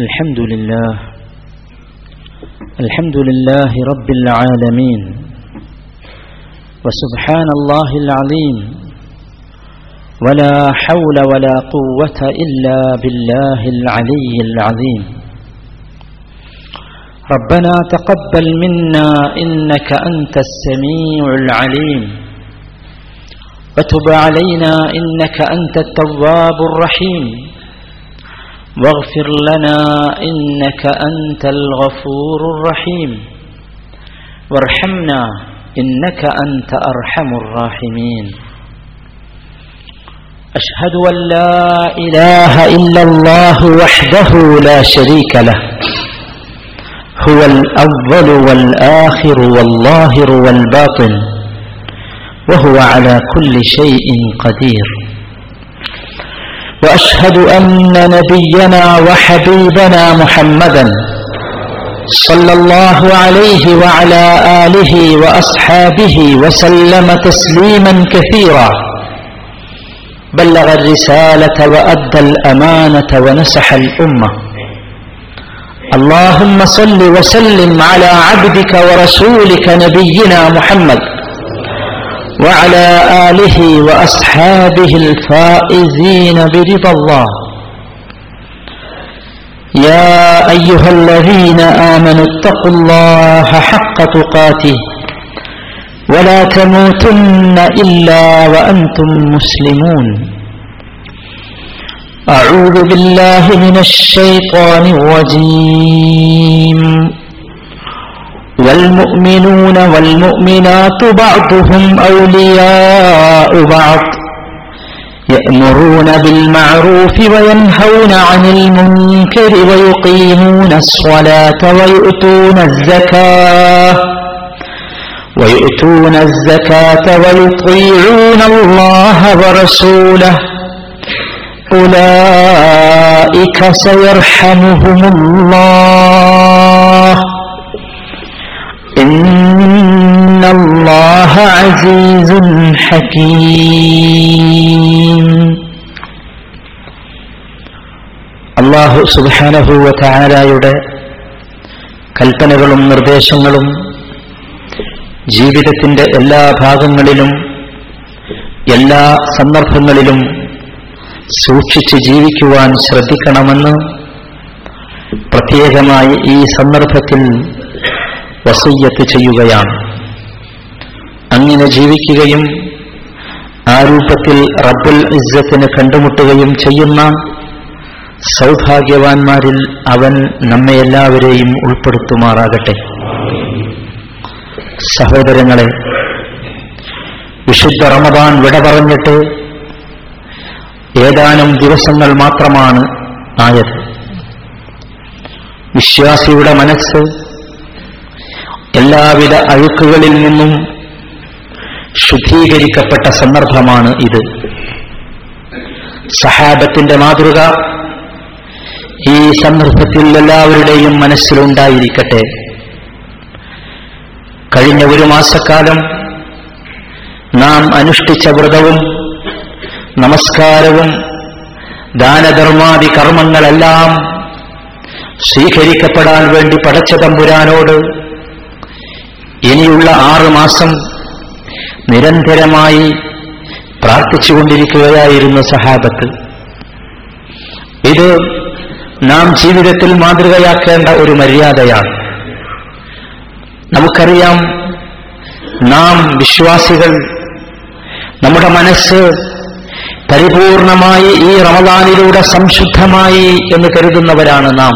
الحمد لله. الحمد لله رب العالمين. وسبحان الله العظيم. ولا حول ولا قوة إلا بالله العلي العظيم. ربنا تقبل منا إنك أنت السميع العليم. وتب علينا إنك أنت التواب الرحيم. واغفر لنا إنك أنت الغفور الرحيم. وارحمنا إنك أنت أرحم الراحمين. أشهد أن لا إله إلا الله وحده لا شريك له. هو الأول والآخر والظاهر والباطن. وهو على كل شيء قدير. وأشهد أن نبينا وحبيبنا محمدا صلى الله عليه وعلى آله وأصحابه وسلم تسليما كثيرا. بلغ الرسالة وأدى الأمانة ونسح الأمة. اللهم صل وسلم على عبدك ورسولك نبينا محمد. وعلى آله وأصحابه الفائزين برضا الله. يا أيها الذين آمنوا اتقوا الله حق تقاته ولا تموتن إلا وأنتم مسلمون. أعوذ بالله من الشيطان الرجيم. والمؤمنون والمؤمنات بعضهم أولياء بعض يأمرون بالمعروف وينهون عن المنكر ويقيمون الصلاة ويؤتون الزكاة ويؤتون الزكاة ويطيعون الله ورسوله أولئك سيرحمهم الله. عزيز حكيم അള്ളാഹു സുബാനഹുവ താരായുടെ കൽപ്പനകളും നിർദ്ദേശങ്ങളും ജീവിതത്തിന്റെ എല്ലാ ഭാഗങ്ങളിലും എല്ലാ സന്ദർഭങ്ങളിലും സൂക്ഷിച്ച് ജീവിക്കുവാൻ ശ്രദ്ധിക്കണമെന്ന് പ്രത്യേകമായി ഈ സന്ദർഭത്തിൽ വസയ്യത്ത് ചെയ്യുകയാണ് അങ്ങനെ ജീവിക്കുകയും ആ രൂപത്തിൽ റബ്ബുൽ ഇസ്സത്തിന് കണ്ടുമുട്ടുകയും ചെയ്യുന്ന സൗഭാഗ്യവാന്മാരിൽ അവൻ നമ്മെ എല്ലാവരെയും ഉൾപ്പെടുത്തുമാറാകട്ടെ. സഹോദരങ്ങളെ വിശുദ്ധ റമദാൻ വിട പറഞ്ഞിട്ട് ഏതാനും ദിവസങ്ങൾ മാത്രമാണ് ആയത്. വിശ്വാസിയുടെ മനസ്സ് എല്ലാവിധ അഴുക്കുകളിൽ നിന്നും ശുദ്ധീകരിക്കപ്പെട്ട സന്ദർഭമാണ് ഇത്. സഹാബത്തിന്റെ മാതൃക ഈ സന്ദർഭത്തിൽ എല്ലാവരുടെയും മനസ്സിലുണ്ടായിരിക്കട്ടെ. കഴിഞ്ഞ ഒരു മാസക്കാലം നാം അനുഷ്ഠിച്ച വ്രതവും നമസ്കാരവും ദാനധർമാദി കർമ്മങ്ങളെല്ലാം സ്വീകരിക്കപ്പെടാൻ വേണ്ടി പടച്ച തമ്പുരാനോട് ഇനിയുള്ള ആറ് മാസം നിരന്തരമായി പ്രാർത്ഥിച്ചുകൊണ്ടിരിക്കുകയായിരുന്നു സഹാബത്ത്. ഇത് നാം ജീവിതത്തിൽ മാതൃകയാക്കേണ്ട ഒരു മര്യാദയാണ്. നമുക്കറിയാം നാം വിശ്വാസികൾ നമ്മുടെ മനസ്സ് പരിപൂർണമായി ഈ റമദാനിലൂടെ സംശുദ്ധമായി എന്ന് കരുതുന്നവരാണ് നാം.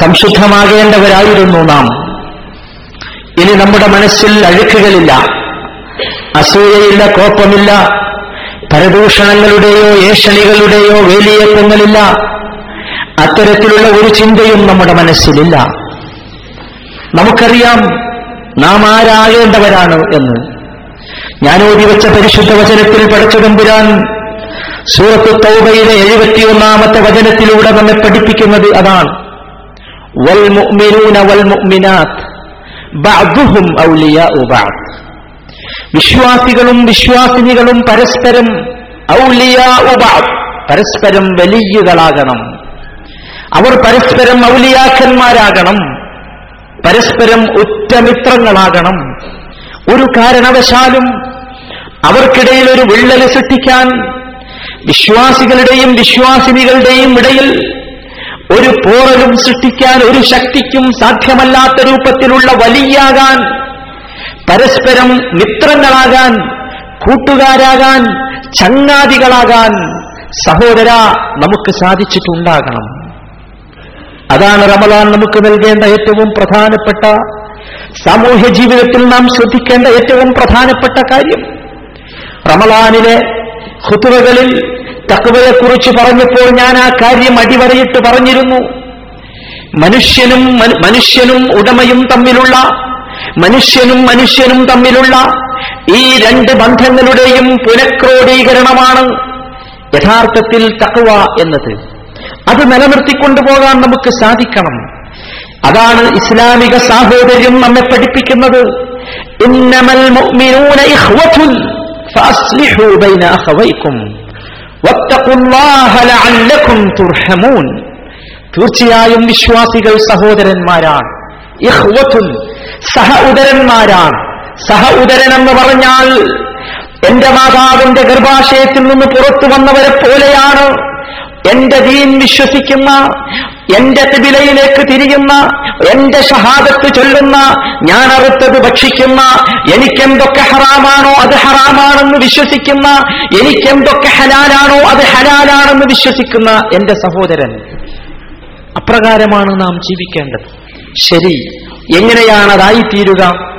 സംശുദ്ധമാകേണ്ടവരായിരുന്നു നാം. ഇനി നമ്മുടെ മനസ്സിൽ അഴുക്കുകളില്ല അസൂയയില്ല കോപ്പമില്ല പരദൂഷണങ്ങളുടെയോ ഏഷണികളുടെയോ വേലിയേറ്റങ്ങളില്ല അത്തരത്തിലുള്ള ഒരു ചിന്തയും നമ്മുടെ മനസ്സിലില്ല. നമുക്കറിയാം നാം ആരാകേണ്ടവരാണ് എന്ന്. ഞാൻ ഓതി വെച്ച പരിശുദ്ധ വചനത്തിൽ പഠിച്ചതമ്പുരാൻ സൂറത്ത് തൗബയിലെ എഴുപത്തിയൊന്നാമത്തെ വചനത്തിലൂടെ നമ്മെ പഠിപ്പിക്കുന്നത് അതാണ്. വൽ മുഅ്മിനൂന വൽ മുഅ്മിനാത്ത്. ബഅദുഹും ഔലിയാഉ ബഅദ്. വിശ്വാസികളും വിശ്വാസിനികളും പരസ്പരം ഔലിയാഉ ബഅദ്. പരസ്പരം വലിയകളാകണം. അവർ പരസ്പരം ഔലിയാക്കന്മാരാകണം. പരസ്പരം ഉറ്റമിത്രങ്ങളാകണം. ഒരു കാരണവശാലും അവർക്കിടയിൽ ഒരു വിള്ളൽ സൃഷ്ടിക്കാൻ വിശ്വാസികളുടെയും വിശ്വാസിനികളുടെയും ഇടയിൽ ഒരു പോറലും സൃഷ്ടിക്കാൻ ഒരു ശക്തിക്കും സാധ്യമല്ലാത്ത രൂപത്തിലുള്ള വലിയാകാൻ പരസ്പരം മിത്രങ്ങളാകാൻ കൂട്ടുകാരാകാൻ ചങ്ങാതികളാകാൻ സഹോദര നമുക്ക് സാധിച്ചിട്ടുണ്ടാകണം. അതാണ് റമദാൻ നമുക്ക് നൽകേണ്ട ഏറ്റവും പ്രധാനപ്പെട്ട സാമൂഹ്യ ജീവിതത്തിൽ നാം ശ്രദ്ധിക്കേണ്ട ഏറ്റവും പ്രധാനപ്പെട്ട കാര്യം. റമദാനിലെ ഹുത്തുവകളിൽ തക്കവയെക്കുറിച്ച് പറഞ്ഞപ്പോൾ ഞാൻ ആ കാര്യം അടിവരയിട്ട് പറഞ്ഞിരുന്നു. മനുഷ്യനും മനുഷ്യനും ഉടമയും തമ്മിലുള്ള മനുഷ്യനും മനുഷ്യനും തമ്മിലുള്ള ഈ രണ്ട് ബന്ധങ്ങളുടെയും പുനഃക്രോഡീകരണമാണ് യഥാർത്ഥത്തിൽ തക്കവ എന്നത്. അത് നിലനിർത്തിക്കൊണ്ടുപോകാൻ നമുക്ക് സാധിക്കണം. അതാണ് ഇസ്ലാമിക സാഹോദര്യം നമ്മെ പഠിപ്പിക്കുന്നത്. ഇന്നമൽ മുഅ്മിനൂന ഇഖ്വതുൻ ഫഅസ്ലിഹൂ ബൈന തുർഹമൂൻ തീർച്ചയായും വിശ്വാസികൾ സഹോദരന്മാരാണ്. സഹ ഉദരന്മാരാണ്. സഹ ഉദരൻ എന്ന് പറഞ്ഞാൽ എന്റെ മാതാവിന്റെ ഗർഭാശയത്തിൽ നിന്ന് പുറത്തു വന്നവരെ പോലെയാണ്. എന്റെ ദീൻ വിശ്വസിക്കുന്ന എന്റെ തിബിലയിലേക്ക് തിരിയുന്ന എന്റെ ഷഹാദത്ത് ചൊല്ലുന്ന ഞാൻ അറുത്തത് ഭക്ഷിക്കുന്ന എനിക്കെന്തൊക്കെ ഹറാമാണോ അത് ഹറാമാണെന്ന് വിശ്വസിക്കുന്ന എനിക്കെന്തൊക്കെ ഹലാലാണോ അത് ഹലാലാണെന്ന് വിശ്വസിക്കുന്ന എന്റെ സഹോദരൻ. അപ്രകാരമാണ് നാം ജീവിക്കേണ്ടത്. ശരി എങ്ങനെയാണ് അതായിത്തീരുക?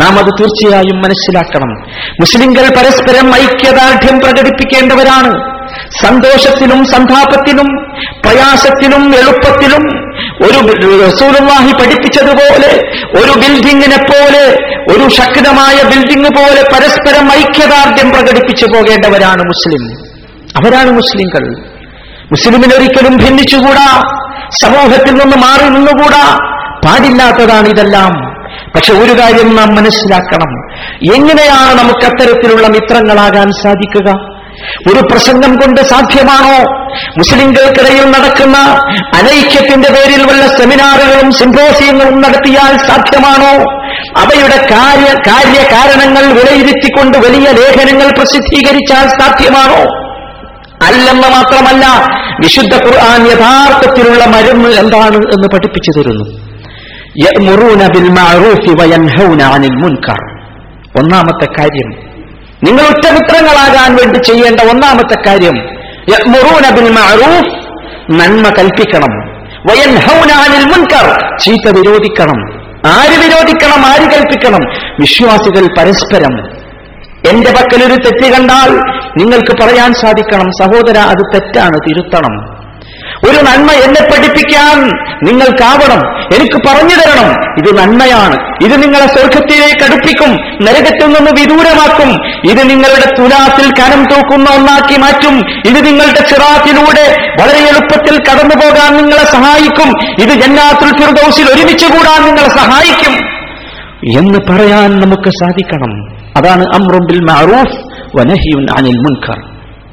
നാം അത് തീർച്ചയായും മനസ്സിലാക്കണം. മുസ്ലിംകൾ പരസ്പരം ഐക്യദാർഢ്യം പ്രകടിപ്പിക്കേണ്ടവരാണ്. സന്തോഷത്തിലും സന്താപത്തിലും പ്രയാസത്തിലും എളുപ്പത്തിലും ഒരു റസൂലുള്ളാഹി പഠിപ്പിച്ചതുപോലെ ഒരു ബിൽഡിങ്ങിനെ പോലെ ഒരു ശക്തമായ ബിൽഡിംഗ് പോലെ പരസ്പരം ഐക്യദാർഢ്യം പ്രകടിപ്പിച്ചു പോകേണ്ടവരാണ് മുസ്ലിം. അവരാണ് മുസ്ലിംകൾ മുസ്ലിമിനൊരിക്കലും ഭിന്നിച്ചുകൂടാ. സമൂഹത്തിൽ നിന്ന് മാറി നിന്നുകൂടാ. പാടില്ലാത്തതാണ് ഇതെല്ലാം. പക്ഷെ ഒരു കാര്യം നാം മനസ്സിലാക്കണം. എങ്ങനെയാണ് നമുക്ക് അത്തരത്തിലുള്ള മിത്രങ്ങളാകാൻ സാധിക്കുക? ഒരു പ്രസംഗം കൊണ്ട് സാധ്യമാണോ? മുസ്ലിംകൾക്കിടയിൽ നടക്കുന്ന അനൈക്യത്തിന്റെ പേരിൽ വല്ല സെമിനാറുകളും സിംപോസിയങ്ങളും നടത്തിയാൽ സാധ്യമാണോ? അവയുടെ കാര്യ കാര്യകാരണങ്ങൾ വിലയിരുത്തിക്കൊണ്ട് വലിയ ലേഖനങ്ങൾ പ്രസിദ്ധീകരിച്ചാൽ സാധ്യമാണോ? അല്ലെന്ന് മാത്രമല്ല വിശുദ്ധ ഖുർആൻ യഥാർത്ഥത്തിലുള്ള മരുന്ന് എന്താണ് എന്ന് പഠിപ്പിച്ചു തരുന്നു. ഒന്നാമത്തെ കാര്യം നിങ്ങൾ ഉറ്റപുത്രങ്ങളാകാൻ വേണ്ടി ചെയ്യേണ്ട ഒന്നാമത്തെ കാര്യം ബിൽ മഅറൂഫ് നന്മ കൽപ്പിക്കണം. വയൻഹൗന അനിൽ മുൻകർ ചീത്ത വിരോധിക്കണം. ആര് വിരോധിക്കണം ആര് കൽപ്പിക്കണം? വിശ്വാസികൾ പരസ്പരം. എന്റെ പക്കലൊരു തെറ്റ് കണ്ടാൽ നിങ്ങൾക്ക് പറയാൻ സാധിക്കണം സഹോദര അത് തെറ്റാണ് തിരുത്തണം. ഒരു നന്മ എന്നെ പഠിപ്പിക്കാൻ നിങ്ങൾക്കാവണം. എനിക്ക് പറഞ്ഞു തരണം. ഇത് നന്മയാണ്. ഇത് നിങ്ങളെ സ്വർഗത്തിലേക്ക് അടുപ്പിക്കും. നരകത്തിൽ നിന്ന് വിദൂരമാക്കും. ഇത് നിങ്ങളുടെ തുലാത്തിൽ കനം തൂക്കുന്ന ഒന്നാക്കി മാറ്റും. ഇത് നിങ്ങളുടെ ചിറാത്തിലൂടെ വളരെ എളുപ്പത്തിൽ കടന്നു പോകാൻ നിങ്ങളെ സഹായിക്കും. ഇത് ജന്നാത്തുൽ ഫിർദൗസിൽ ഒരുമിച്ച് കൂടാൻ നിങ്ങളെ സഹായിക്കും. എന്ന് പറയാൻ നമുക്ക് സാധിക്കണം. അതാണ് അമ്രുബിൽ മാറൂഫ് വനഹിയുൻ അനിൽ മുൻകർ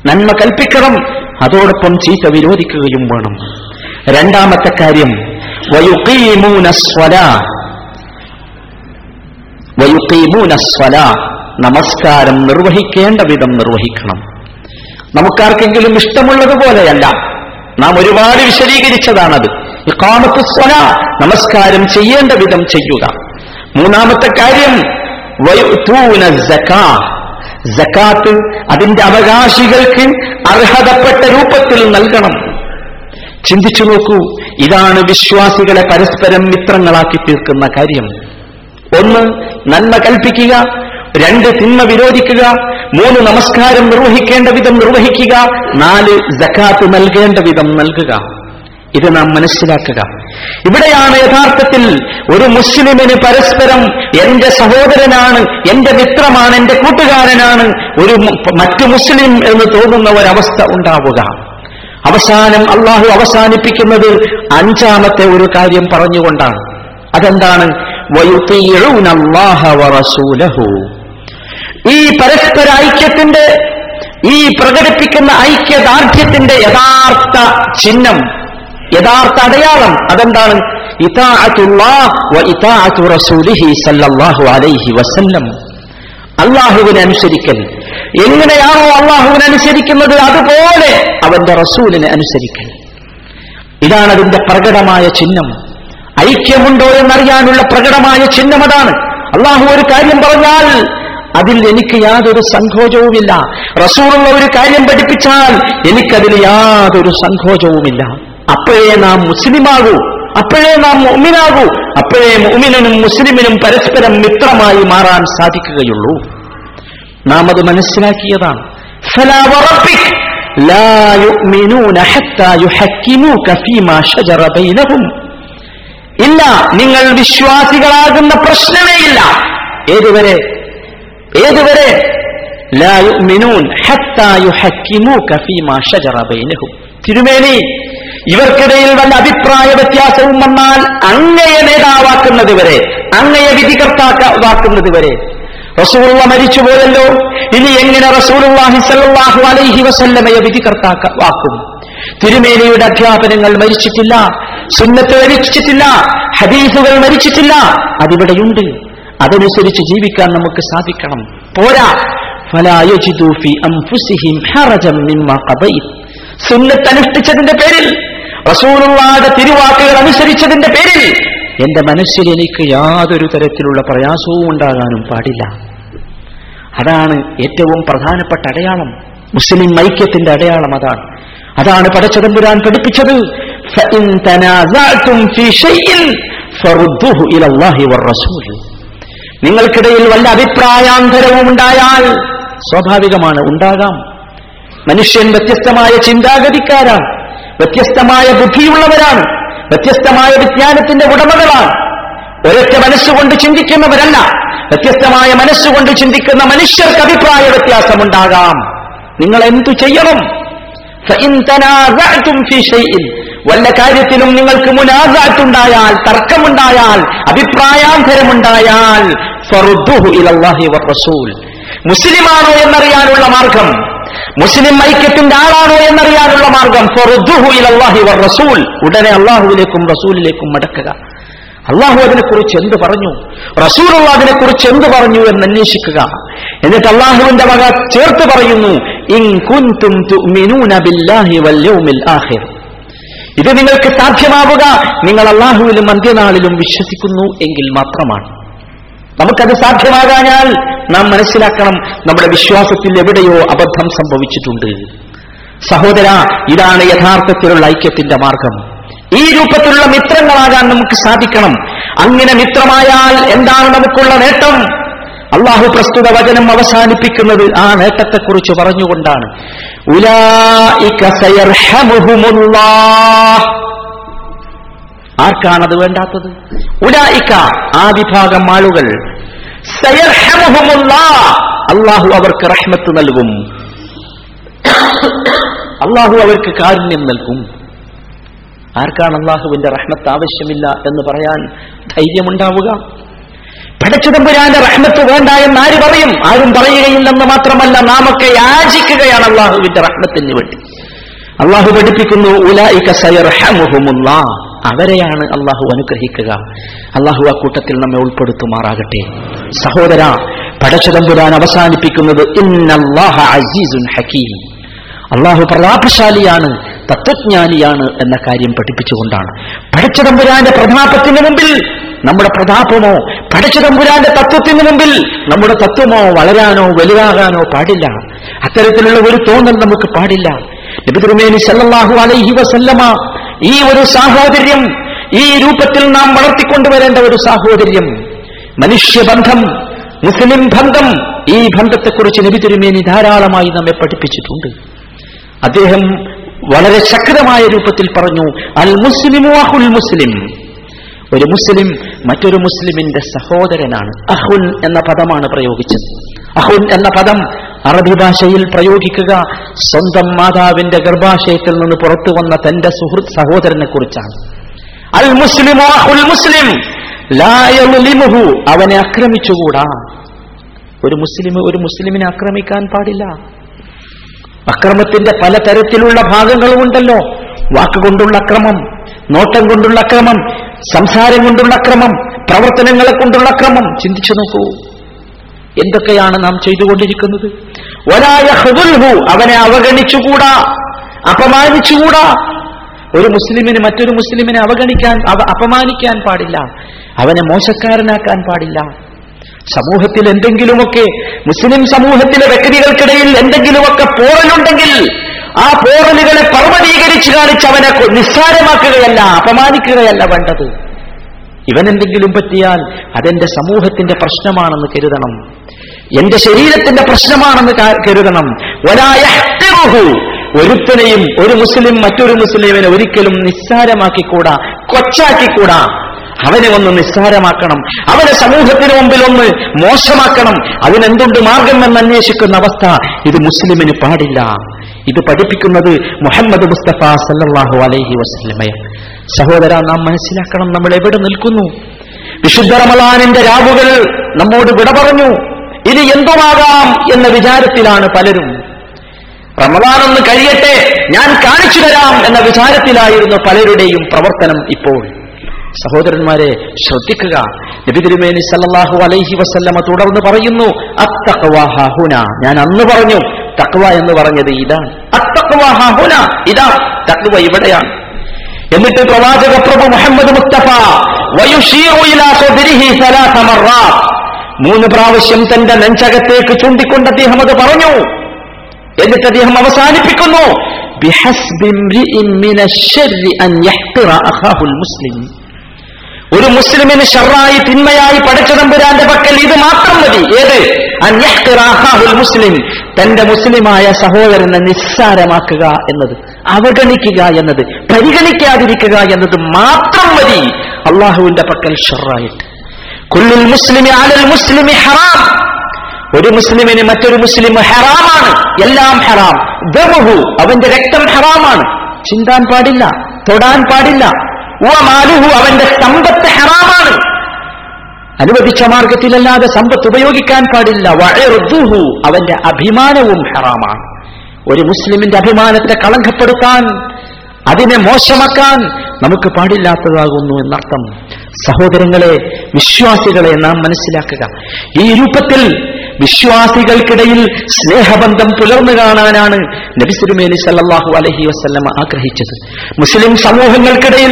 നന്മ കൽപ്പിക്കണം. അതോടൊപ്പം ചീത്ത വിരോധിക്കുകയും വേണം. രണ്ടാമത്തെ കാര്യം നമസ്കാരം നിർവഹിക്കേണ്ട വിധം നിർവഹിക്കണം. നമുക്കാർക്കെങ്കിലും ഇഷ്ടമുള്ളതുപോലെയല്ല. നാം ഒരുപാട് വിശദീകരിച്ചതാണത്. ഇഖാമത്തു സ്വല. നമസ്കാരം ചെയ്യേണ്ട വിധം ചെയ്യുക. മൂന്നാമത്തെ കാര്യം സക്കാത്ത് അതിന്റെ അവകാശികൾക്ക് അർഹതപ്പെട്ട രൂപത്തിൽ നൽകണം. ചിന്തിച്ചു നോക്കൂ ഇതാണ് വിശ്വാസികളെ പരസ്പരം മിത്രങ്ങളാക്കി തീർക്കുന്ന കാര്യം. ഒന്ന് നന്മ കൽപ്പിക്കുക. രണ്ട് തിന്മ വിരോധിക്കുക. മൂന്ന് നമസ്കാരം നിർവഹിക്കേണ്ട വിധം നിർവഹിക്കുക. നാല് ജക്കാത്ത് നൽകേണ്ട വിധം നൽകുക. ഇത് നാം മനസ്സിലാക്കുക. ഇവിടെയാണ് യഥാർത്ഥത്തിൽ ഒരു മുസ്ലിമിന് പരസ്പരം എന്റെ സഹോദരനാണ് എന്റെ മിത്രമാണ് എന്റെ കൂട്ടുകാരനാണ് ഒരു മറ്റു മുസ്ലിം എന്ന് തോന്നുന്ന ഒരവസ്ഥ ഉണ്ടാവുക. അവസാനം അള്ളാഹു അവസാനിപ്പിക്കുന്നത് അഞ്ചാമത്തെ ഒരു കാര്യം പറഞ്ഞുകൊണ്ടാണ്. അതെന്താണ്? ഈ പരസ്പര ഐക്യത്തിന്റെ ഈ പ്രകടിപ്പിക്കുന്ന ഐക്യദാർഢ്യത്തിന്റെ യഥാർത്ഥ ചിഹ്നം യഥാർത്ഥ അടയാളം അതെന്താണ്? അള്ളാഹുവിനെ അനുസരിക്കൽ. എങ്ങനെയാണോ അള്ളാഹുവിനെ അനുസരിക്കുന്നത് അതുപോലെ അവന്റെ റസൂലിനെ അനുസരിക്കൽ. ഇതാണ് അതിന്റെ പ്രകടമായ ചിഹ്നം. ഐക്യമുണ്ടോ എന്നറിയാനുള്ള പ്രകടമായ ചിഹ്നം അതാണ്. അള്ളാഹു ഒരു കാര്യം പറഞ്ഞാൽ അതിൽ എനിക്ക് യാതൊരു സങ്കോചവുമില്ല. റസൂറുള്ള ഒരു കാര്യം പഠിപ്പിച്ചാൽ എനിക്കതിൽ യാതൊരു സങ്കോചവുമില്ല. അപ്പോഴേ നാം മുസ്ലിമാകൂ. അപ്പോഴേ നാം മുഅ്മിനാകൂ. അപ്പോഴേ മുഅ്മിനും മുസ്ലിമിനും പരസ്പരം മിത്രമായി മാറാൻ സാധിക്കുകയുള്ളൂ. നാം അത് മനസ്സിലാക്കിയതാണ്. ഇല്ല നിങ്ങൾ വിശ്വാസികളാകുന്ന പ്രശ്നമേ ഇല്ല ഏതുവരെ? ഏതുവരെ തിരുമേനി ഇവർക്കിടയിൽ വല്ല അഭിപ്രായ വ്യത്യാസവും വന്നാൽ അങ്ങയെ നേതാവാക്കുന്നത് വരെ അങ്ങയെ വിധികർത്താക്കവാക്കുന്നത് വരെ. റസൂറുള്ള മരിച്ചുപോയല്ലോ ഇനി എങ്ങനെ റസൂറുള്ളാഹി സല്ലാഹു അലൈഹി വസല്ലമയെ വിധികർത്താക്കും തിരുമേനിയുടെ അധ്യാപനങ്ങൾ മരിച്ചിട്ടില്ല സുന്നത്ത് മരിച്ചിട്ടില്ല ഹദീസുകൾ മരിച്ചിട്ടില്ല. അതിവിടെയുണ്ട്. അതനുസരിച്ച് ജീവിക്കാൻ നമുക്ക് സാധിക്കണം. പോരാ. സുന്നത്ത് അനുഷ്ഠിച്ചതിന്റെ പേരിൽ റസൂലുള്ളാടെ തിരുവാക്കുകൾ അനുസരിച്ചതിന്റെ പേരിൽ എന്റെ മനസ്സിൽ എനിക്ക് യാതൊരു തരത്തിലുള്ള പ്രയാസവും ഉണ്ടാകാനും പാടില്ല. അതാണ് ഏറ്റവും പ്രധാനപ്പെട്ട അടയാളം. മുസ്ലിം ഐക്യത്തിന്റെ അടയാളം അതാണ്. അതാണ് പടച്ചതമ്പുരാൻ പഠിപ്പിച്ചത്. നിങ്ങൾക്കിടയിൽ വല്ല അഭിപ്രായാന്തരവും ഉണ്ടായാൽ സ്വാഭാവികമാണ് ഉണ്ടാകാം. മനുഷ്യൻ വ്യത്യസ്തമായ ചിന്താഗതിക്കാരാണ്. വ്യത്യസ്തമായ ബുദ്ധിയുള്ളവരാണ്. വ്യത്യസ്തമായ വിജ്ഞാനത്തിന്റെ ഉടമകളാണ്. ഒരൊറ്റ മനസ്സുകൊണ്ട് ചിന്തിക്കുന്നവരല്ല. വ്യത്യസ്തമായ മനസ്സുകൊണ്ട് ചിന്തിക്കുന്ന മനുഷ്യർക്ക് അഭിപ്രായ വ്യത്യാസമുണ്ടാകാം. നിങ്ങൾ എന്തു ചെയ്യണം? വല്ല കാര്യത്തിലും നിങ്ങൾക്ക് മുനാസാത്തുണ്ടായാൽ തർക്കമുണ്ടായാൽ അഭിപ്രായാന്തരമുണ്ടായാൽ മുസ്ലിമാണോ എന്നറിയാനുള്ള മാർഗം. മുസ്ലിം ഐക്യത്തിന്റെ ആളാണോ എന്നറിയാനുള്ള മാർഗം. റസൂൽ ഉടനെ അള്ളാഹുവിലേക്കും റസൂലിലേക്കും മടക്കുക. അള്ളാഹു അതിനെക്കുറിച്ച് എന്ത് പറഞ്ഞു? റസൂൽ അതിനെക്കുറിച്ച് എന്ത് പറഞ്ഞു എന്ന് അന്വേഷിക്കുക. എന്നിട്ട് അള്ളാഹുവിന്റെ വക ചേർത്ത് പറയുന്നു ഇത് നിങ്ങൾക്ക് സാധ്യമാവുക. നിങ്ങൾ അള്ളാഹുവിലും അന്ത്യനാളിലും വിശ്വസിക്കുന്നു എങ്കിൽ മാത്രമാണ്. നമുക്കത് സാധ്യമാകാഞ്ഞാൽ നാം മനസ്സിലാക്കണം നമ്മുടെ വിശ്വാസത്തിൽ എവിടെയോ അബദ്ധം സംഭവിച്ചിട്ടുണ്ട്. സഹോദര ഇതാണ് യഥാർത്ഥത്തിലുള്ള ഐക്യത്തിന്റെ മാർഗം. ഈ രൂപത്തിലുള്ള മിത്രങ്ങളാകാൻ നമുക്ക് സാധിക്കണം. അങ്ങനെ മിത്രമായാൽ എന്താണ് നമുക്കുള്ള നേട്ടം? അള്ളാഹു പ്രസ്തുത വചനം അവസാനിപ്പിക്കുന്നത് ആ നേട്ടത്തെക്കുറിച്ച് പറഞ്ഞുകൊണ്ടാണ്. ഉലാ. ആർക്കാണത് വേണ്ടാത്തത്? ഉലായിക്ക ആ വിഭാഗം ആളുകൾ. അള്ളാഹു അവർക്ക് റഹ്മത്ത് നൽകും. അള്ളാഹു അവർക്ക് കാരുണ്യം നൽകും. ആർക്കാണ് അള്ളാഹുവിന്റെ റഹ്മത്ത് ആവശ്യമില്ല എന്ന് പറയാൻ ധൈര്യമുണ്ടാവുക? പടച്ചുതമ്പുരാന്റെ റഹ്മത്ത് വേണ്ട എന്ന് ആര് പറയും? ആരും പറയുകയില്ലെന്ന് മാത്രമല്ല നാമൊക്കെ യാചിക്കുകയാണ് അള്ളാഹുവിന്റെ റഹ്മത്തിന് വേണ്ടി. അള്ളാഹു പഠിപ്പിക്കുന്നു ഉലായിക സയർഹമുഹുമുള്ള അവരെയാണ് അള്ളാഹു അനുഗ്രഹിക്കുക. അള്ളാഹു ആ കൂട്ടത്തിൽ നമ്മെ ഉൾപ്പെടുത്തുമാറാകട്ടെ. സഹോദര പടച്ചതമ്പുരാൻ അവസാനിപ്പിക്കുന്നത് അസീസുൻ അള്ളാഹു പ്രതാപശാലിയാണ് തത്വജ്ഞാനിയാണ് എന്ന കാര്യം പഠിപ്പിച്ചുകൊണ്ടാണ്. പടച്ചതമ്പുരാന്റെ പ്രതാപത്തിന് മുമ്പിൽ നമ്മുടെ പ്രതാപമോ പടച്ചതമ്പുരാന്റെ തത്വത്തിന് മുമ്പിൽ നമ്മുടെ തത്വമോ വളരാനോ വലുതാകാനോ പാടില്ല. അത്തരത്തിലുള്ള ഒരു തോന്നൽ നമുക്ക് പാടില്ല. നബിതിരുമേനി സല്ലല്ലാഹു അലൈഹി വസല്ലമ ഈ ഒരു സാഹോദര്യം ഈ രൂപത്തിൽ നാം വളർത്തിക്കൊണ്ടുവരേണ്ട ഒരു സാഹോദര്യം. മനുഷ്യബന്ധം മുസ്ലിം ബന്ധം ഈ ബന്ധത്തെക്കുറിച്ച് നബി തിരുമേനി ധാരാളമായി നമ്മെ പഠിപ്പിച്ചിട്ടുണ്ട്. അദ്ദേഹം വളരെ ശക്തമായ രൂപത്തിൽ പറഞ്ഞു അൽ മുസ്ലിമു അഹുൽ മുസ്ലിം. ഒരു മുസ്ലിം മറ്റൊരു മുസ്ലിമിന്റെ സഹോദരനാണ് അഹുൽ എന്ന പദമാണ് പ്രയോഗിച്ചത്. അഹുൽ എന്ന പദം അറബി ഭാഷയിൽ പ്രയോഗിക്കുക. സ്വന്തം മാതാവിന്റെ ഗർഭാശയത്തിൽ നിന്ന് പുറത്തു വന്ന തന്റെ സുഹൃത്ത് സഹോദരനെ കുറിച്ചാണ് അൽ മുസ്ലിം ലാ യളിമുഹു അവനെ ആക്രമിച്ചുകൂടാ. ഒരു മുസ്ലിം ഒരു മുസ്ലിമിനെ ആക്രമിക്കാൻ പാടില്ല. അക്രമത്തിന്റെ പലതരത്തിലുള്ള ഭാഗങ്ങളുമുണ്ടല്ലോ വാക്കുകൊണ്ടുള്ള അക്രമം നോട്ടം കൊണ്ടുള്ള അക്രമം സംസാരം കൊണ്ടുള്ള അക്രമം പ്രവർത്തനങ്ങളെ കൊണ്ടുള്ള അക്രമം. ചിന്തിച്ചു നോക്കൂ. എന്തൊക്കെയാണ് നാം ചെയ്തുകൊണ്ടിരിക്കുന്നത്? ഒരായ ഹൃദുൽഹു അവനെ അവഗണിച്ചുകൂടാ അപമാനിച്ചുകൂടാ. ഒരു മുസ്ലിമിന് മറ്റൊരു മുസ്ലിമിനെ അവഗണിക്കാൻ അപമാനിക്കാൻ പാടില്ല. അവനെ മോശക്കാരനാക്കാൻ പാടില്ല. സമൂഹത്തിൽ എന്തെങ്കിലുമൊക്കെ മുസ്ലിം സമൂഹത്തിലെ വ്യക്തികൾക്കിടയിൽ എന്തെങ്കിലുമൊക്കെ പോറലുണ്ടെങ്കിൽ ആ പോറലുകളെ പർവതീകരിച്ചു കാണിച്ച് അവനെ നിസ്സാരമാക്കുകയല്ല അപമാനിക്കുകയല്ല വേണ്ടത്. ഇവനെന്തെങ്കിലും പറ്റിയാൽ അതെന്റെ സമൂഹത്തിന്റെ പ്രശ്നമാണെന്ന് കരുതണം. എന്റെ ശരീരത്തിന്റെ പ്രശ്നമാണെന്ന് കരുതണം. വലായഹ്തിറുഹു. ഒരുത്തനെയും ഒരു മുസ്ലിം മറ്റൊരു മുസ്ലിമിനെ ഒരിക്കലും നിസ്സാരമാക്കിക്കൂടാ. കൊച്ചാക്കിക്കൂടാ. അവനെ ഒന്ന് നിസ്സാരമാക്കണം. അവനെ സമൂഹത്തിന് മുമ്പിൽ ഒന്ന് മോശമാക്കണം. അതിനെന്തുണ്ട് മാർഗം എന്ന് അന്വേഷിക്കുന്ന അവസ്ഥ? ഇത് മുസ്ലിമിന് പാടില്ല. ഇത് പഠിപ്പിക്കുന്നത് മുഹമ്മദ് മുസ്തഫ സല്ലാഹു അലൈഹി വസ്ലമയ സഹോദര നാം മനസ്സിലാക്കണം നമ്മൾ എവിടെ നിൽക്കുന്നു. വിശുദ്ധ റമലാനിന്റെ രാവുകൾ നമ്മോട് വിട പറഞ്ഞു. ഇനി എന്തുമാകാം എന്ന വിചാരത്തിലാണ് പലരും. റമദാനൊന്ന് കഴിയട്ടെ ഞാൻ കാണിച്ചു തരാം എന്ന വിചാരത്തിലായിരുന്നു പലരുടെയും പ്രവർത്തനം ഇപ്പോൾ. സഹോദരന്മാരെ ശ്രദ്ധിക്കുക. നബി തിരുമേനി സല്ലല്ലാഹു അലൈഹി വസല്ലമ തുടർന്ന് പറയുന്നു അത്തഖ്വ ഹാഹുന ഞാൻ അന്ന് പറഞ്ഞു തക്വ എന്ന് പറഞ്ഞത് ഇതാണ് അത്തഖ്വ ഹാഹുന ഇതാ തക്വ ഇവിടെയാണ്. എന്നിട്ട് പ്രവാചക പ്രഭു മുഹമ്മദ് മുസ്തഫ മൂന്ന് പ്രാവശ്യം തന്റെ നെഞ്ചകത്തേക്ക് ചൂണ്ടിക്കൊണ്ട് അദ്ദേഹം അത് പറഞ്ഞു. എന്നിട്ട് അദ്ദേഹം അവസാനിപ്പിക്കുന്നു. മുസ്ലിം. ഒരു മുസ്ലിമിന് ഷർറായി തിന്മയായി പടച്ചതമ്പുരാന്റെ പക്കൽ ഇത് മാത്രം മതി. ഏത്? മുസ്ലിം. തന്റെ മുസ്ലിമായ സഹോദരനെ നിസ്സാരമാക്കുക എന്നത് അവഗണിക്കുക എന്നത് പരിഗണിക്കാതിരിക്കുക എന്നത് മാത്രം മതി. അള്ളാഹുവിന്റെ പക്കൽ ഷർറായിട്ട് കുല്ലുൽ മുസ്ലിമി അലൽ മുസ്ലിമി ഹറാം. ഒരു മുസ്ലിമിന് മറ്റൊരു മുസ്ലിം ഹറാമാണ്. എല്ലാം ഹറാം. ദമുഹു അവന്റെ രക്തം ഹറാമാണ്. ചിന്താൻ പാടില്ല തൊടാൻ പാടില്ല. ഉവമാലുഹു അവന്റെ സമ്പത്ത് ഹറാമാണ്. അനുവദിച്ച മാർഗത്തിലല്ലാതെ സമ്പത്ത് ഉപയോഗിക്കാൻ പാടില്ല. വഴറുദ്ദുഹു അവന്റെ അഭിമാനവും ഹറാമാണ്. ഒരു മുസ്ലിമിന്റെ അഭിമാനത്തെ കളങ്കപ്പെടുത്താൻ അതിനെ മോശമാക്കാൻ നമുക്ക് പാടില്ലാത്തതാകുന്നു എന്നർത്ഥം. സഹോദരങ്ങളെ വിശ്വാസികളെ നാം മനസ്സിലാക്കുക. ഈ രൂപത്തിൽ വിശ്വാസികൾക്കിടയിൽ സ്നേഹബന്ധം പുലർന്നു കാണാനാണ് നബിസുരുമേലി സല്ലാഹു അലഹി വസ്ല്ലം ആഗ്രഹിച്ചത്. മുസ്ലിം സമൂഹങ്ങൾക്കിടയിൽ